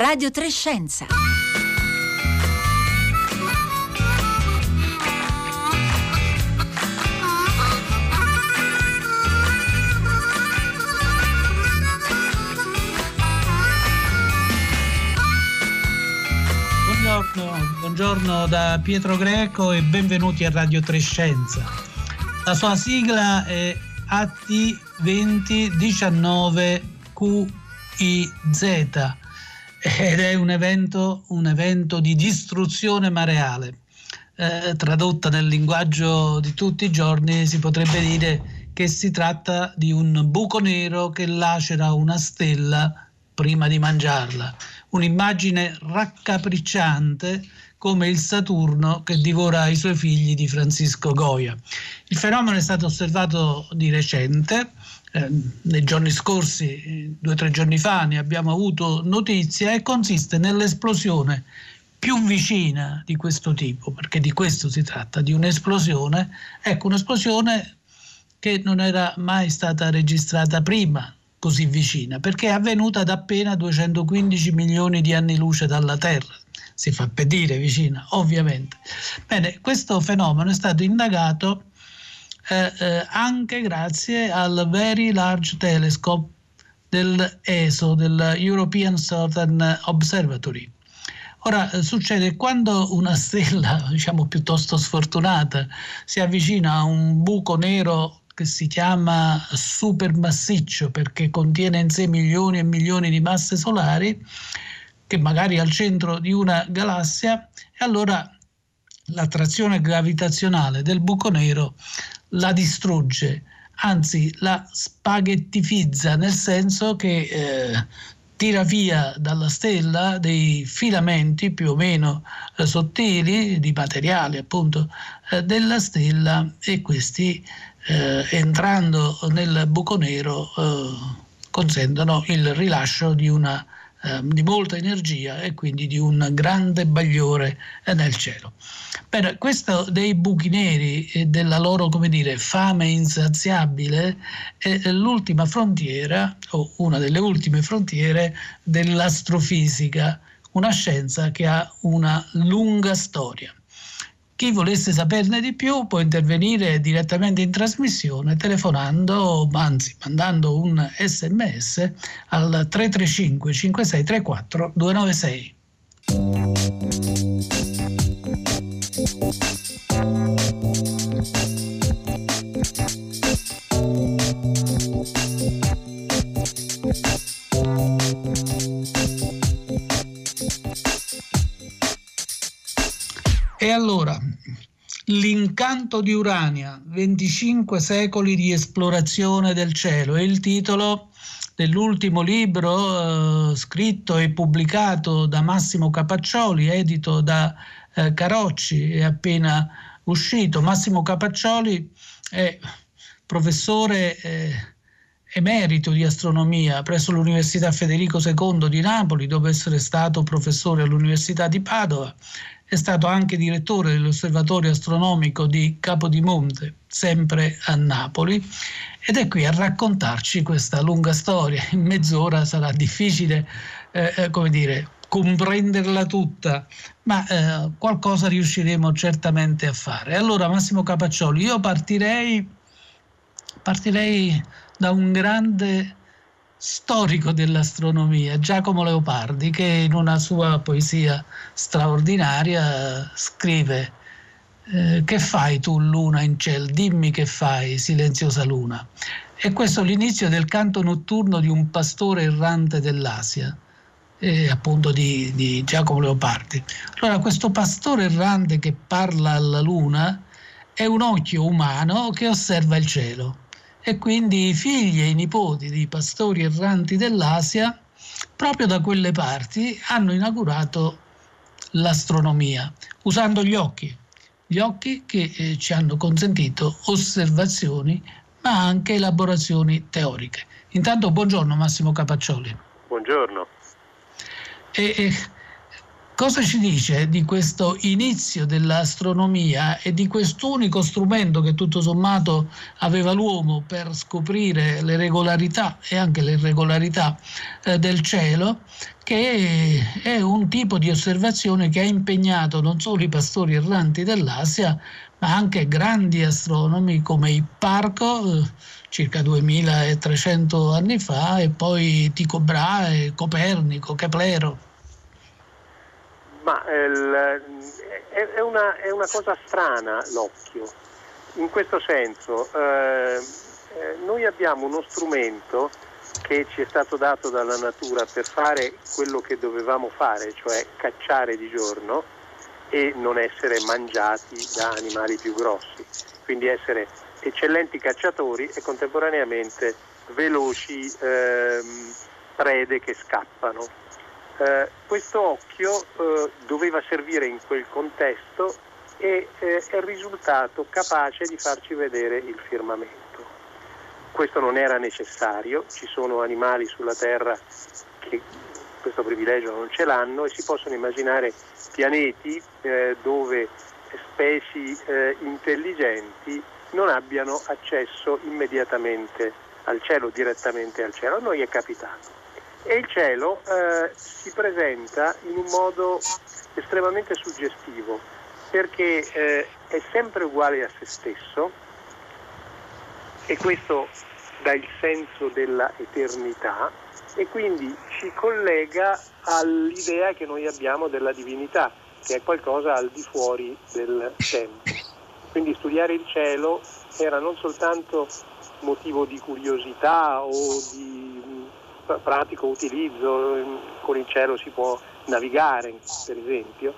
Radio Trescenza. Buongiorno, buongiorno da Pietro Greco e benvenuti a Radio Trescenza. La sua sigla è AT2019QIZ ed è un evento, un evento di distruzione mareale. Eh, tradotta nel linguaggio di tutti i giorni si potrebbe dire che si tratta di un buco nero che lacera una stella prima di mangiarla. Un'immagine raccapricciante come il Saturno che divora i suoi figli di Francisco Goya. Il fenomeno è stato osservato di recente nei giorni scorsi, due o tre giorni fa, ne abbiamo avuto notizia e consiste nell'esplosione più vicina di questo tipo, perché di questo si tratta, di un'esplosione, ecco un'esplosione che non era mai stata registrata prima così vicina, perché è avvenuta da appena 215 milioni di anni luce dalla Terra. Si fa per dire vicina, ovviamente. Bene, questo fenomeno è stato indagato eh, eh, anche grazie al Very Large Telescope dell'ESO, del European Southern Observatory. Ora eh, succede quando una stella, diciamo piuttosto sfortunata, si avvicina a un buco nero che si chiama supermassiccio perché contiene in sé milioni e milioni di masse solari, che magari è al centro di una galassia, e allora l'attrazione gravitazionale del buco nero la distrugge, anzi la spaghettifizza, nel senso che eh, tira via dalla stella dei filamenti più o meno eh, sottili di materiale appunto eh, della stella e questi eh, entrando nel buco nero eh, consentono il rilascio di una Ehm, di molta energia e quindi di un grande bagliore eh, nel cielo. Bene, questo dei buchi neri e della loro, dire, fame insaziabile è l'ultima frontiera, o una delle ultime frontiere dell'astrofisica, una scienza che ha una lunga storia. Chi volesse saperne di più può intervenire direttamente in trasmissione telefonando, anzi mandando un sms al 335 5634 296. L'incanto di Urania, 25 secoli di esplorazione del cielo, è il titolo dell'ultimo libro eh, scritto e pubblicato da Massimo Capaccioli, edito da eh, Carocci, è appena uscito. Massimo Capaccioli è professore eh, emerito di astronomia presso l'Università Federico II di Napoli, dopo essere stato professore all'Università di Padova è stato anche direttore dell'osservatorio astronomico di Capodimonte, sempre a Napoli, ed è qui a raccontarci questa lunga storia. In mezz'ora sarà difficile, eh, eh come dire, comprenderla tutta, ma eh, qualcosa riusciremo certamente a fare. Allora, Massimo Capaccioli, io partirei, partirei da un grande storico dell'astronomia, Giacomo Leopardi, che in una sua poesia straordinaria scrive eh, Che fai tu luna in ciel? Dimmi che fai, silenziosa luna. E questo è l'inizio del canto notturno di un pastore errante dell'Asia, eh, appunto di, di Giacomo Leopardi. Allora questo pastore errante che parla alla luna è un occhio umano che osserva il cielo e quindi i figli e i nipoti di pastori erranti dell'Asia, proprio da quelle parti, hanno inaugurato l'astronomia, usando gli occhi, gli occhi che eh, ci hanno consentito osservazioni ma anche elaborazioni teoriche. Intanto buongiorno Massimo Capaccioli. Buongiorno. E, e, Cosa ci dice di questo inizio dell'astronomia e di quest'unico strumento che tutto sommato aveva l'uomo per scoprire le regolarità e anche le irregolarità eh, del cielo, che è un tipo di osservazione che ha impegnato non solo i pastori erranti dell'Asia, ma anche grandi astronomi come Hipparco eh, circa 2300 anni fa e poi Tycho Brahe, Copernico, Keplero. Ma il, è, una, è, una, cosa strana l'occhio, in questo senso eh, eh, noi abbiamo uno strumento che ci è stato dato dalla natura per fare quello che dovevamo fare, cioè cacciare di giorno e non essere mangiati da animali più grossi, quindi essere eccellenti cacciatori e contemporaneamente veloci ehm, prede che scappano. Eh, questo occhio eh, doveva servire in quel contesto e eh, è risultato capace di farci vedere il firmamento. Questo non era necessario, ci sono animali sulla Terra che questo privilegio non ce l'hanno e si possono immaginare pianeti eh, dove specie eh, intelligenti non abbiano accesso immediatamente al cielo, direttamente al cielo. A noi è capitato e il cielo eh, si presenta in un modo estremamente suggestivo perché eh, è sempre uguale a se stesso e questo dà il senso della eternità e quindi ci collega all'idea che noi abbiamo della divinità, che è qualcosa al di fuori del tempo. Quindi studiare il cielo era non soltanto motivo di curiosità o di pratico utilizzo, con il cielo si può navigare per esempio,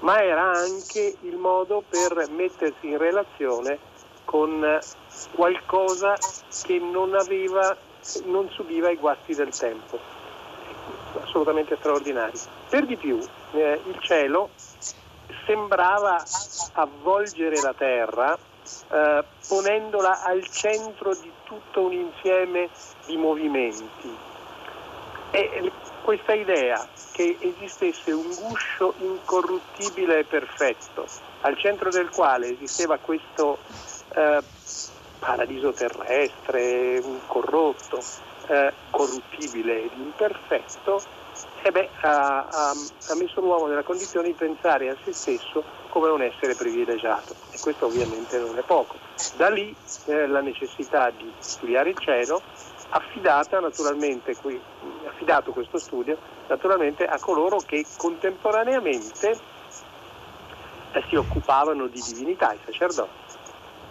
ma era anche il modo per mettersi in relazione con qualcosa che non, aveva, non subiva i guasti del tempo, assolutamente straordinari. Per di più, eh, il cielo sembrava avvolgere la terra eh, ponendola al centro di tutto un insieme di movimenti e questa idea che esistesse un guscio incorruttibile e perfetto, al centro del quale esisteva questo eh, paradiso terrestre, corrotto, eh, corruttibile ed imperfetto, eh beh, ha, ha, messo l'uomo nella condizione di pensare a se stesso come un essere privilegiato e questo ovviamente non è poco. Da lì eh, la necessità di studiare il cielo affidata naturalmente qui, affidato questo studio naturalmente a coloro che contemporaneamente eh, si occupavano di divinità, i sacerdoti.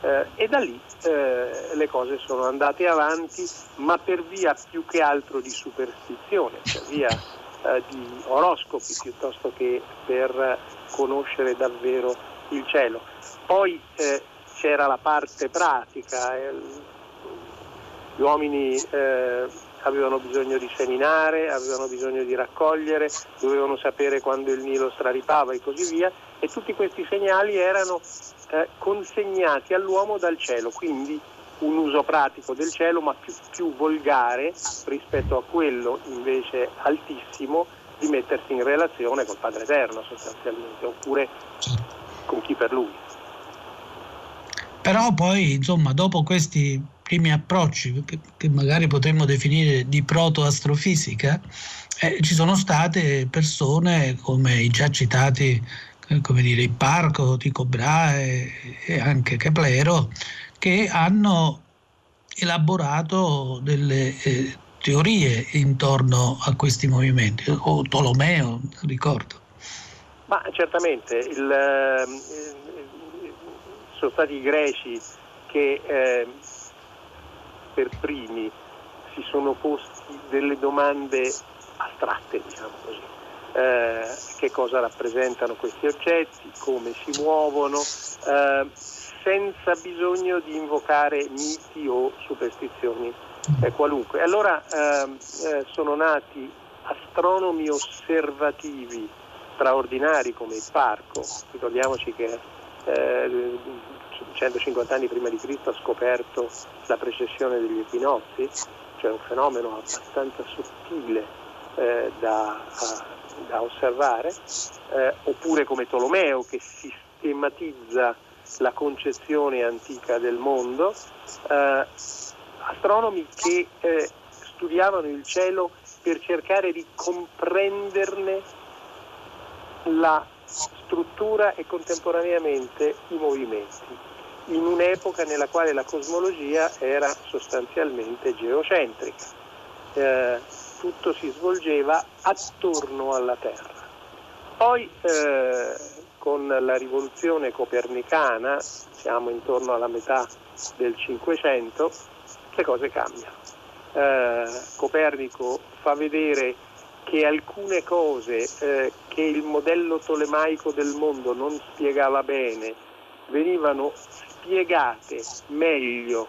Eh, e da lì eh, le cose sono andate avanti, ma per via più che altro di superstizione, per via eh, di oroscopi piuttosto che per conoscere davvero il cielo. Poi eh, c'era la parte pratica, eh, gli uomini eh, avevano bisogno di seminare, avevano bisogno di raccogliere, dovevano sapere quando il Nilo straripava e così via e tutti questi segnali erano eh, consegnati all'uomo dal cielo, quindi un uso pratico del cielo ma più, più volgare rispetto a quello invece altissimo di mettersi in relazione col Padre Eterno sostanzialmente oppure con chi per lui. Però poi, insomma, dopo questi primi approcci che, che magari potremmo definire di proto-astrofisica, eh, ci sono state persone come i già citati, eh, come dire, il Parco, Tycho Brahe e anche Keplero, che hanno elaborato delle eh, teorie intorno a questi movimenti, o Tolomeo, ricordo. Ma certamente, il, eh, sono stati i greci che eh, per primi si sono posti delle domande astratte, diciamo così. Eh, che cosa rappresentano questi oggetti, come si muovono, eh, senza bisogno di invocare miti o superstizioni eh, qualunque. Allora ehm, eh, sono nati astronomi osservativi straordinari come il Parco, ricordiamoci che eh, 150 anni prima di Cristo ha scoperto la precessione degli equinozi, cioè un fenomeno abbastanza sottile eh, da, da osservare, eh, oppure come Tolomeo che sistematizza la concezione antica del mondo, eh, astronomi che eh, studiavano il cielo per cercare di comprenderne la struttura e contemporaneamente i movimenti, in un'epoca nella quale la cosmologia era sostanzialmente geocentrica. Eh, tutto si svolgeva attorno alla Terra. Poi eh, con la rivoluzione copernicana, siamo intorno alla metà del Cinquecento, le cose cambiano. Eh, Copernico fa vedere che alcune cose eh, che il modello tolemaico del mondo non spiegava bene venivano spiegate meglio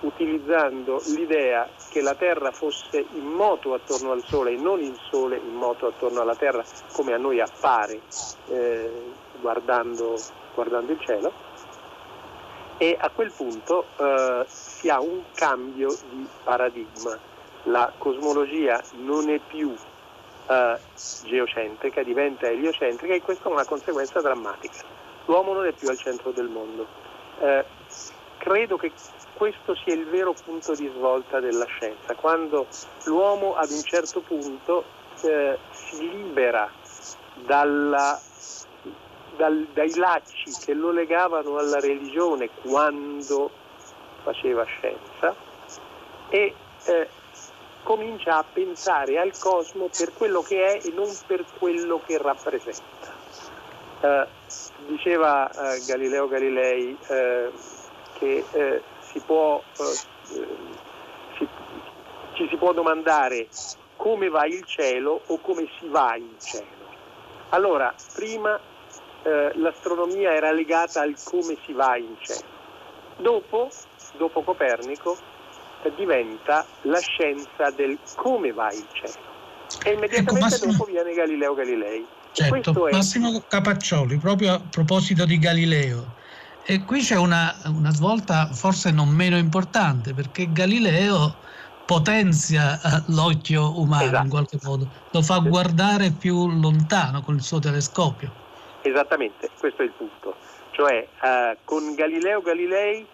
utilizzando l'idea che la Terra fosse in moto attorno al Sole e non il Sole in moto attorno alla Terra come a noi appare eh, guardando, guardando, il cielo. E a quel punto eh, si ha un cambio di paradigma. La cosmologia non è più eh, geocentrica, diventa eliocentrica e questa è una conseguenza drammatica. L'uomo non è più al centro del mondo. Eh, credo che questo sia il vero punto di svolta della scienza, quando l'uomo ad un certo punto eh, si libera dalla, dal, dai lacci che lo legavano alla religione quando faceva scienza e eh, comincia a pensare al cosmo per quello che è e non per quello che rappresenta. Eh, diceva eh, Galileo Galilei eh, che eh, si può, eh, si, ci si può domandare come va il cielo o come si va in cielo. Allora, prima eh, l'astronomia era legata al come si va in cielo. Dopo, dopo Copernico, eh, diventa la scienza del come va il cielo. E immediatamente ecco, Massimo... dopo viene Galileo Galilei. Certo, è... Massimo Capaccioli, proprio a proposito di Galileo, e qui c'è una, una svolta forse non meno importante, perché Galileo potenzia eh, l'occhio umano esatto. in qualche modo, lo fa guardare più lontano con il suo telescopio. Esattamente, questo è il punto. Cioè eh, con Galileo Galilei,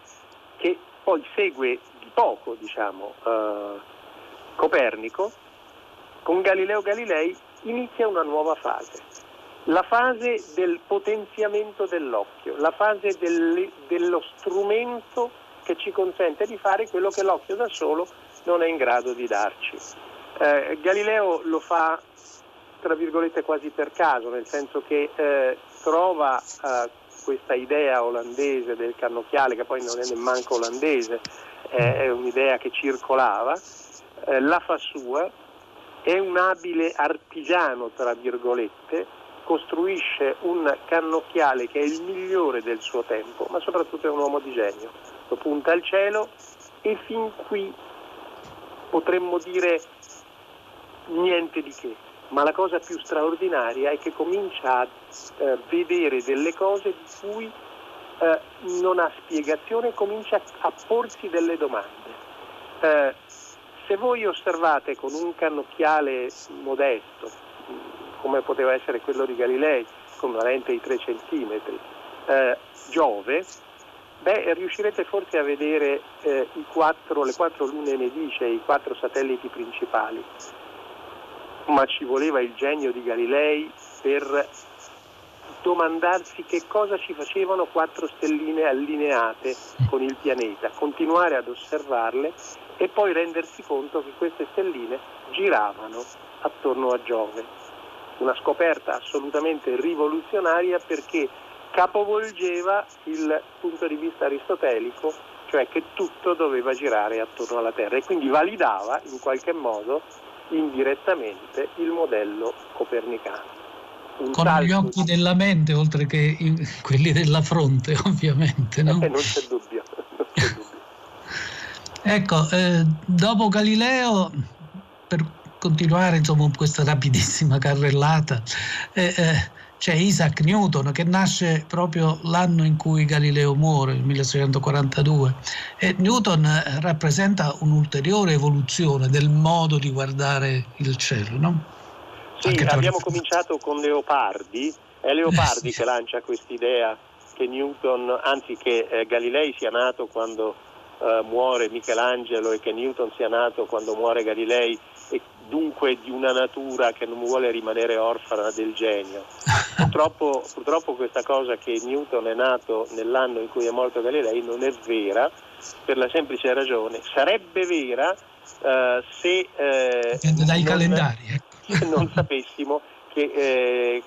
che poi segue poco, diciamo, eh, Copernico, con Galileo Galilei inizia una nuova fase la fase del potenziamento dell'occhio, la fase del, dello strumento che ci consente di fare quello che l'occhio da solo non è in grado di darci. Eh, Galileo lo fa tra virgolette quasi per caso, nel senso che eh, trova eh, questa idea olandese del cannocchiale, che poi non è nemmeno olandese, è un'idea che circolava, eh, la fa sua, è un abile artigiano, tra virgolette, costruisce un cannocchiale che è il migliore del suo tempo, ma soprattutto è un uomo di genio. Lo punta al cielo e fin qui potremmo dire niente di che, ma la cosa più straordinaria è che comincia a eh, vedere delle cose di cui eh, non ha spiegazione e comincia a porsi delle domande. Eh, se voi osservate con un cannocchiale modesto, come poteva essere quello di Galilei, con una lente di 3 cm, eh, Giove, beh, riuscirete forse a vedere eh, quattro, le quattro lune nedice, i quattro satelliti principali. Ma ci voleva il genio di Galilei per domandarsi che cosa ci facevano quattro stelline allineate con il pianeta, continuare ad osservarle e poi rendersi conto che queste stelline giravano attorno a Giove una scoperta assolutamente rivoluzionaria perché capovolgeva il punto di vista aristotelico, cioè che tutto doveva girare attorno alla Terra e quindi validava in qualche modo indirettamente il modello copernicano. Con gli occhi di... della mente oltre che quelli della fronte, ovviamente. No? Eh, non c'è dubbio. Non c'è dubbio. ecco, eh, dopo Galileo, per continuare insomma questa rapidissima carrellata, eh, eh, c'è Isaac Newton che nasce proprio l'anno in cui Galileo muore, il 1642, e Newton eh, rappresenta un'ulteriore evoluzione del modo di guardare il cielo. No? Sì, abbiamo cominciato con Leopardi, è Leopardi che lancia quest'idea che Newton, anzi che eh, Galilei sia nato quando eh, muore Michelangelo e che Newton sia nato quando muore Galilei e dunque di una natura che non vuole rimanere orfana del genio. Purtroppo, purtroppo questa cosa che Newton è nato nell'anno in cui è morto Galilei non è vera per la semplice ragione, sarebbe vera uh, se eh, dai non, calendari, non sapessimo che eh,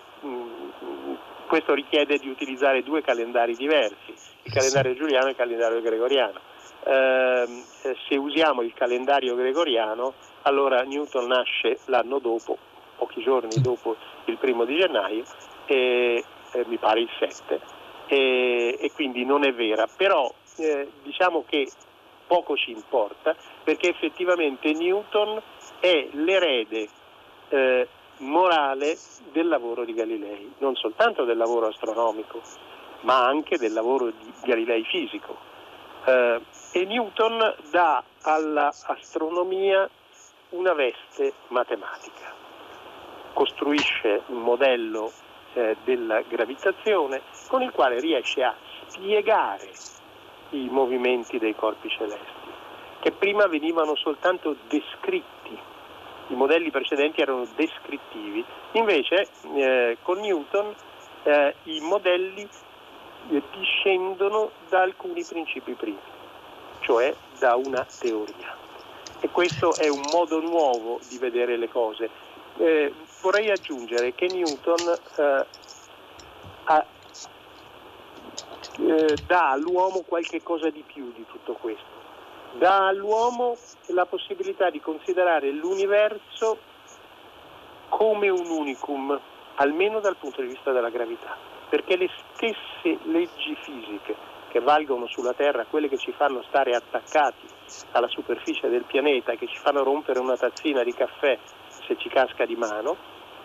questo richiede di utilizzare due calendari diversi, il calendario giuliano e il calendario gregoriano. Eh, se usiamo il calendario gregoriano, allora Newton nasce l'anno dopo, pochi giorni dopo il primo di gennaio, e, eh, mi pare il 7, e, e, quindi non è vera, però eh, diciamo che poco ci importa perché effettivamente Newton è l'erede eh, morale del lavoro di Galilei, non soltanto del lavoro astronomico, ma anche del lavoro di Galilei fisico. Eh, e Newton dà all'astronomia una veste matematica, costruisce un modello eh, della gravitazione con il quale riesce a spiegare i movimenti dei corpi celesti, che prima venivano soltanto descritti i modelli precedenti erano descrittivi, invece eh, con Newton eh, i modelli eh, discendono da alcuni principi primi, cioè da una teoria. E questo è un modo nuovo di vedere le cose. Eh, vorrei aggiungere che Newton eh, ha, eh, dà all'uomo qualche cosa di più di tutto questo dà all'uomo la possibilità di considerare l'universo come un unicum, almeno dal punto di vista della gravità, perché le stesse leggi fisiche che valgono sulla Terra, quelle che ci fanno stare attaccati alla superficie del pianeta, che ci fanno rompere una tazzina di caffè se ci casca di mano,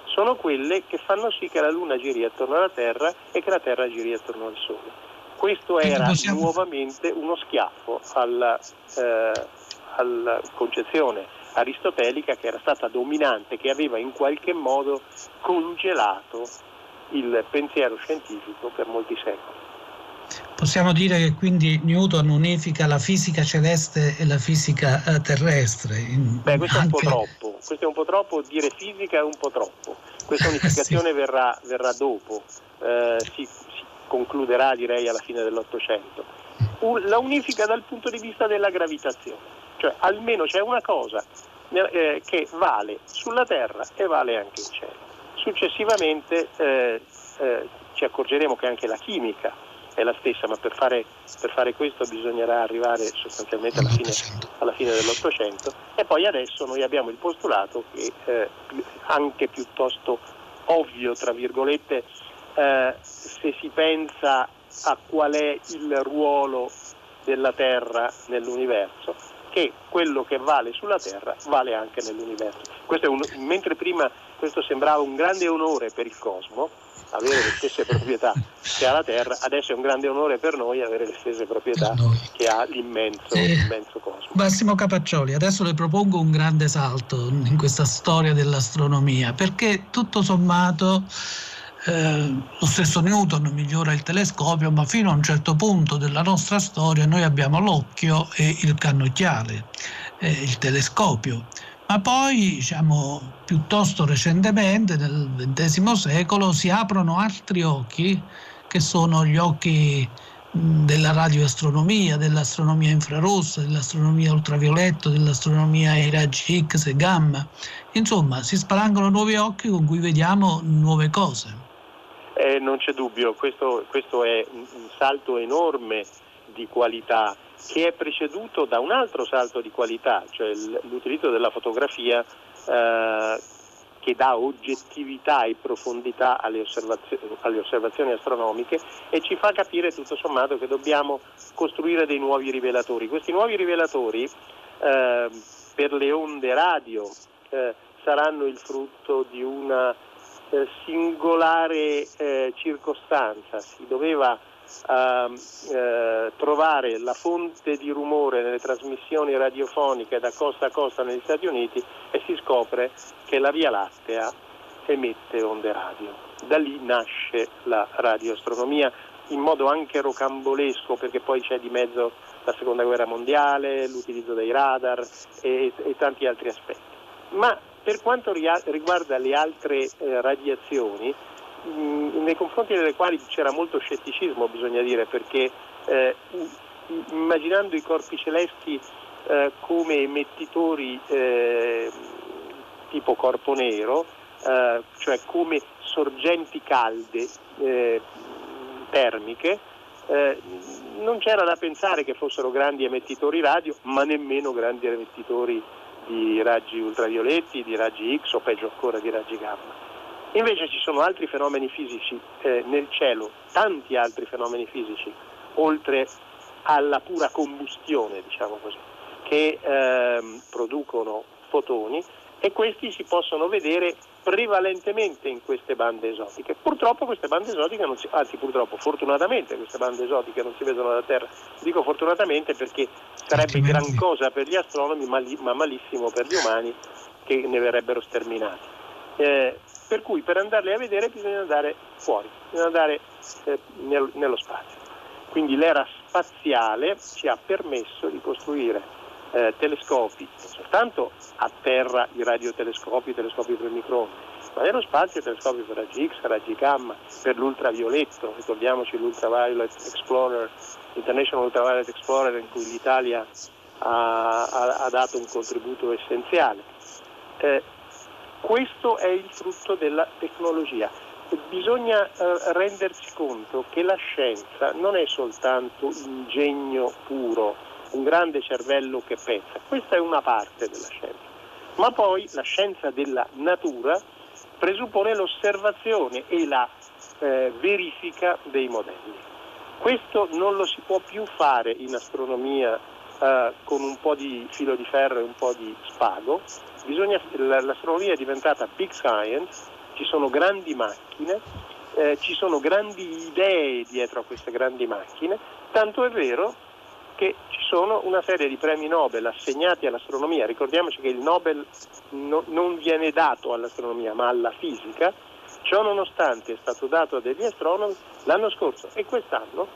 sono quelle che fanno sì che la Luna giri attorno alla Terra e che la Terra giri attorno al Sole questo era possiamo... nuovamente uno schiaffo alla, eh, alla, concezione aristotelica che era stata dominante, che aveva in qualche modo congelato il pensiero scientifico per molti secoli. Possiamo dire che quindi Newton unifica la fisica celeste e la fisica eh, terrestre. Beh, questo anche... è un po' troppo, questo è un po' troppo, dire fisica è un po' troppo. Questa unificazione sì. verrà, verrà, dopo. Eh, si, concluderà direi alla fine dell'Ottocento, la unifica dal punto di vista della gravitazione, cioè almeno c'è una cosa eh, che vale sulla Terra e vale anche in cielo. Successivamente eh, eh, ci accorgeremo che anche la chimica è la stessa, ma per fare, per fare questo bisognerà arrivare sostanzialmente alla fine, alla fine, dell'Ottocento. E poi adesso noi abbiamo il postulato che eh, anche piuttosto ovvio, tra virgolette, eh, se si pensa a qual è il ruolo della Terra nell'universo, che quello che vale sulla Terra vale anche nell'universo. Un, mentre prima questo sembrava un grande onore per il cosmo, avere le stesse proprietà che ha la Terra, adesso è un grande onore per noi avere le stesse proprietà che ha l'immenso, eh, l'immenso cosmo. Massimo Capaccioli, adesso le propongo un grande salto in questa storia dell'astronomia, perché tutto sommato eh, lo stesso Newton migliora il telescopio, ma fino a un certo punto della nostra storia noi abbiamo l'occhio e il cannocchiale, eh, il telescopio. Ma poi, diciamo, piuttosto recentemente, nel XX secolo, si aprono altri occhi, che sono gli occhi della radioastronomia, dell'astronomia infrarossa, dell'astronomia ultravioletto, dell'astronomia ai raggi X e gamma. Insomma, si spalancano nuovi occhi con cui vediamo nuove cose. Eh, non c'è dubbio, questo, questo è un, salto enorme di qualità che è preceduto da un altro salto di qualità, cioè l'utilizzo della fotografia eh, che dà oggettività e profondità alle osservazioni, alle osservazioni, astronomiche e ci fa capire tutto sommato che dobbiamo costruire dei nuovi rivelatori. Questi nuovi rivelatori eh, per le onde radio eh, saranno il frutto di una eh, singolare eh, circostanza, si doveva ehm, eh, trovare la fonte di rumore nelle trasmissioni radiofoniche da costa a costa negli Stati Uniti e si scopre che la Via Lattea emette onde radio. Da lì nasce la radioastronomia in modo anche rocambolesco perché poi c'è di mezzo la seconda guerra mondiale, l'utilizzo dei radar e, e tanti altri aspetti. Ma per quanto riguarda le altre eh, radiazioni, mh, nei confronti delle quali c'era molto scetticismo, bisogna dire, perché eh, immaginando i corpi celesti eh, come emettitori eh, tipo corpo nero, eh, cioè come sorgenti calde termiche, non c'era da pensare che fossero grandi emettitori radio, ma nemmeno grandi emettitori di raggi ultravioletti, di raggi X o peggio ancora di raggi gamma. Invece ci sono altri fenomeni fisici eh, nel cielo, tanti altri fenomeni fisici, oltre alla pura combustione, diciamo così, che eh, producono fotoni e questi si possono vedere prevalentemente in queste bande esotiche. Purtroppo queste bande esotiche non si, anzi purtroppo, fortunatamente queste bande esotiche non si vedono da terra. Dico fortunatamente perché sarebbe gran cosa per gli astronomi ma malissimo per gli umani che ne verrebbero sterminati. Eh, per cui per andarle a vedere bisogna andare fuori, bisogna andare eh, nel, nello spazio. Quindi l'era spaziale ci ha permesso di costruire eh, telescopi, non soltanto a terra i radiotelescopi, i telescopi per microonde, ma nello spazio telescopi per raggi X, raggi gamma, per l'ultravioletto, ricordiamoci l'Ultraviolet Explorer, International Ultraviolet Explorer in cui l'Italia ha, ha, ha dato un contributo essenziale. Eh, questo è il frutto della tecnologia. Bisogna eh, rendersi conto che la scienza non è soltanto ingegno puro, un grande cervello che pensa, questa è una parte della scienza, ma poi la scienza della natura presuppone l'osservazione e la eh, verifica dei modelli. Questo non lo si può più fare in astronomia eh, con un po' di filo di ferro e un po' di spago, Bisogna, l'astronomia è diventata big science, ci sono grandi macchine, eh, ci sono grandi idee dietro a queste grandi macchine, tanto è vero che ci sono una serie di premi Nobel assegnati all'astronomia, ricordiamoci che il Nobel no, non viene dato all'astronomia ma alla fisica, ciò nonostante è stato dato a degli astronomi l'anno scorso e quest'anno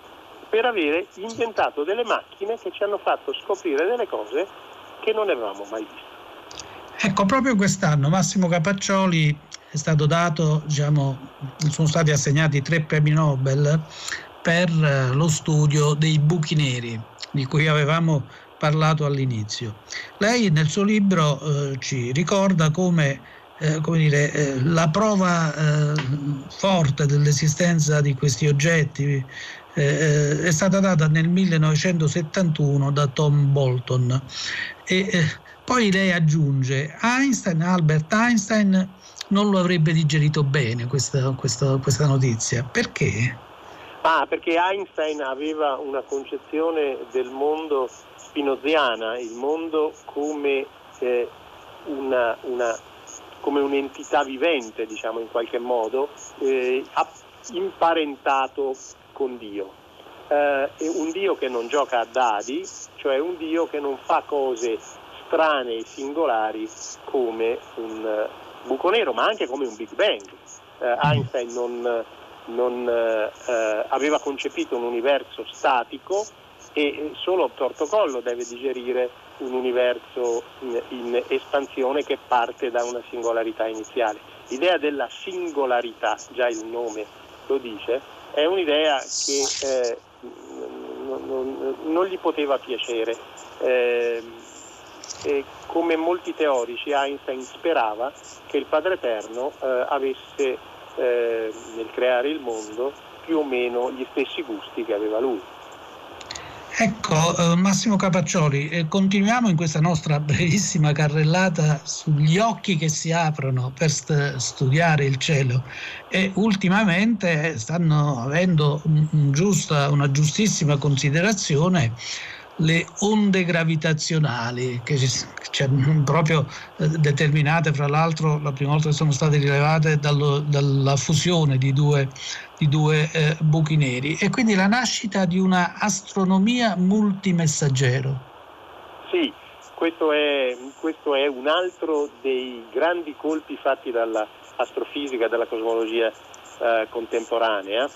per avere inventato delle macchine che ci hanno fatto scoprire delle cose che non avevamo mai visto. Ecco, proprio quest'anno Massimo Capaccioli è stato dato, diciamo, sono stati assegnati tre premi Nobel per lo studio dei buchi neri, di cui avevamo parlato all'inizio. Lei nel suo libro eh, ci ricorda come, eh, come dire, eh, la prova eh, forte dell'esistenza di questi oggetti eh, è stata data nel 1971 da Tom Bolton. E, poi lei aggiunge, Einstein, Albert Einstein non lo avrebbe digerito bene questa, questa, questa notizia. Perché? Ah, perché Einstein aveva una concezione del mondo spinoziana, il mondo come, eh, una, una, come un'entità vivente, diciamo in qualche modo, eh, imparentato con Dio. Eh, un Dio che non gioca a dadi, cioè un Dio che non fa cose strane e singolari come un buco nero, ma anche come un Big Bang. Eh, Einstein non, non eh, aveva concepito un universo statico e solo a tortocollo deve digerire un universo in, in espansione che parte da una singolarità iniziale. L'idea della singolarità, già il nome lo dice, è un'idea che eh, non, non, non, gli poteva piacere. Eh, e come molti teorici Einstein sperava che il Padre Eterno eh, avesse eh, nel creare il mondo più o meno gli stessi gusti che aveva lui. Ecco, eh, Massimo Capaccioli, eh, continuiamo in questa nostra brevissima carrellata sugli occhi che si aprono per st- studiare il cielo e ultimamente stanno avendo un giusta, una giustissima considerazione le onde gravitazionali che cioè, proprio eh, determinate fra l'altro la prima volta che sono state rilevate dallo, dalla fusione di due, di due eh, buchi neri e quindi la nascita di una astronomia multimessaggero. Sì, questo è, questo è, un altro dei grandi colpi fatti dall'astrofisica, dalla cosmologia eh, contemporanea,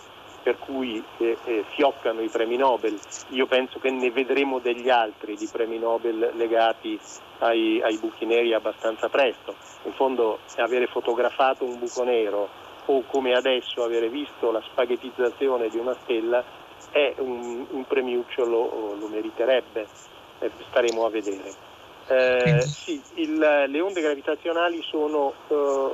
per cui eh, eh, fioccano i premi Nobel. Io penso che ne vedremo degli altri di premi Nobel legati ai, ai buchi neri abbastanza presto. In fondo avere fotografato un buco nero o come adesso avere visto la spaghettizzazione di una stella è un, un premiuccio lo, lo meriterebbe, eh, staremo a vedere. Eh, sì, il, le onde gravitazionali sono eh,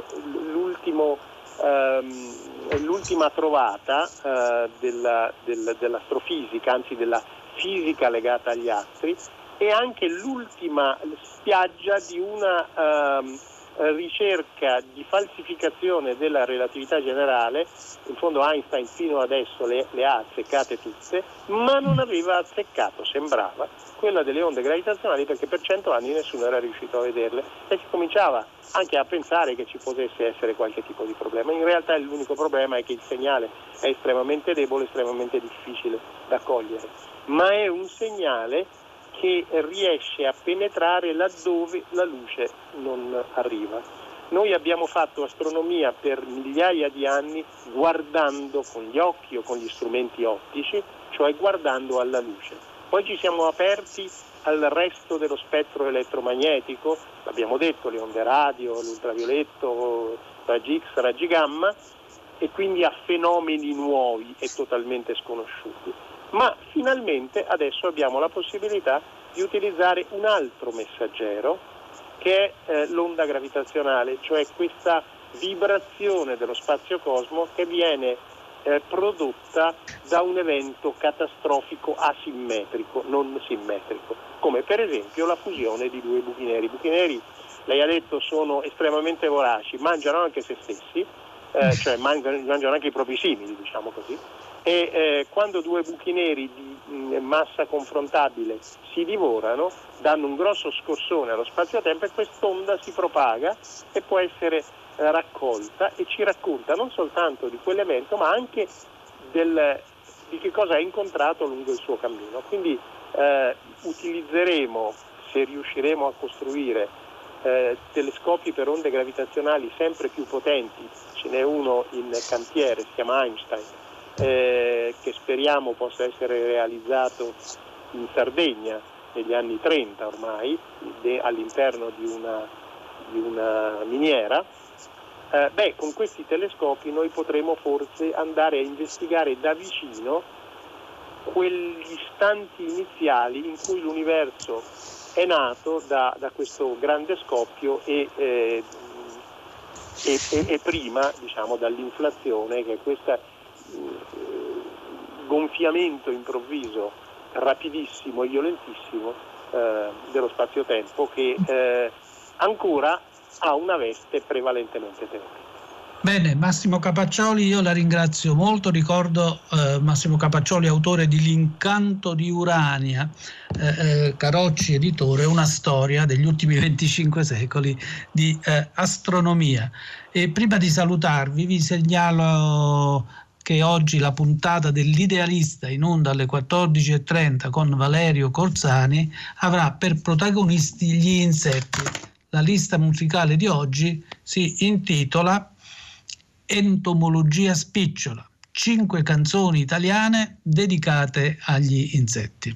l'ultimo, ehm, l'ultima trovata eh, della, del, dell'astrofisica, anzi della fisica legata agli astri e anche l'ultima spiaggia di una ehm, ricerca di falsificazione della relatività generale, in fondo Einstein fino adesso le, le, ha azzeccate tutte, ma non aveva azzeccato, sembrava, quella delle onde gravitazionali perché per cento anni nessuno era riuscito a vederle e si cominciava anche a pensare che ci potesse essere qualche tipo di problema. In realtà l'unico problema è che il segnale è estremamente debole, estremamente difficile da cogliere, ma è un segnale che riesce a penetrare laddove la luce non arriva. Noi abbiamo fatto astronomia per migliaia di anni guardando con gli occhi o con gli strumenti ottici, cioè guardando alla luce. Poi ci siamo aperti al resto dello spettro elettromagnetico, l'abbiamo detto, le onde radio, l'ultravioletto, raggi X, raggi gamma, e quindi a fenomeni nuovi e totalmente sconosciuti ma finalmente adesso abbiamo la possibilità di utilizzare un altro messaggero che è eh, l'onda gravitazionale, cioè questa vibrazione dello spazio-cosmo che viene eh, prodotta da un evento catastrofico asimmetrico, non simmetrico, come per esempio la fusione di due buchi neri. I buchi neri, lei ha detto, sono estremamente voraci, mangiano anche se stessi, eh, cioè mangiano, mangiano anche i propri simili, diciamo così, e eh, quando due buchi neri di mm, massa confrontabile si divorano danno un grosso scossone allo spazio-tempo e quest'onda si propaga e può essere eh, raccolta e ci racconta non soltanto di quell'evento ma anche del, di che cosa ha incontrato lungo il suo cammino. Quindi eh, utilizzeremo, se riusciremo a costruire, eh, telescopi per onde gravitazionali sempre più potenti, ce n'è uno in cantiere, si chiama Einstein, eh, che speriamo possa essere realizzato in Sardegna negli anni 30 ormai, de, all'interno di una, di una miniera, eh, beh, con questi telescopi noi potremo forse andare a investigare da vicino quegli istanti iniziali in cui l'universo è nato da, da questo grande scoppio e, eh, e, e, e prima diciamo, dall'inflazione che è questa gonfiamento improvviso, rapidissimo e violentissimo eh, dello spazio-tempo che eh, ancora ha una veste prevalentemente teorica. Bene, Massimo Capaccioli, io la ringrazio molto, ricordo eh, Massimo Capaccioli, autore di L'incanto di Urania, eh, eh Carocci editore, una storia degli ultimi 25 secoli di eh, astronomia. E prima di salutarvi vi segnalo che oggi la puntata dell'Idealista in onda alle 14.30 con Valerio Corsani avrà per protagonisti gli insetti. La lista musicale di oggi si intitola Entomologia spicciola, cinque canzoni italiane dedicate agli insetti.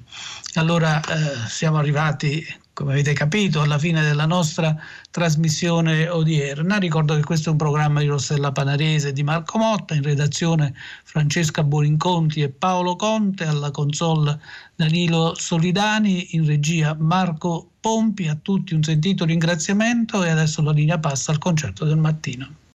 Allora eh, siamo arrivati come avete capito, alla fine della nostra trasmissione odierna. Ricordo che questo è un programma di Rossella Panarese di Marco Motta, in redazione Francesca Buorinconti e Paolo Conte, alla console Danilo Solidani, in regia Marco Pompi. A tutti un sentito ringraziamento e adesso la linea passa al concerto del mattino.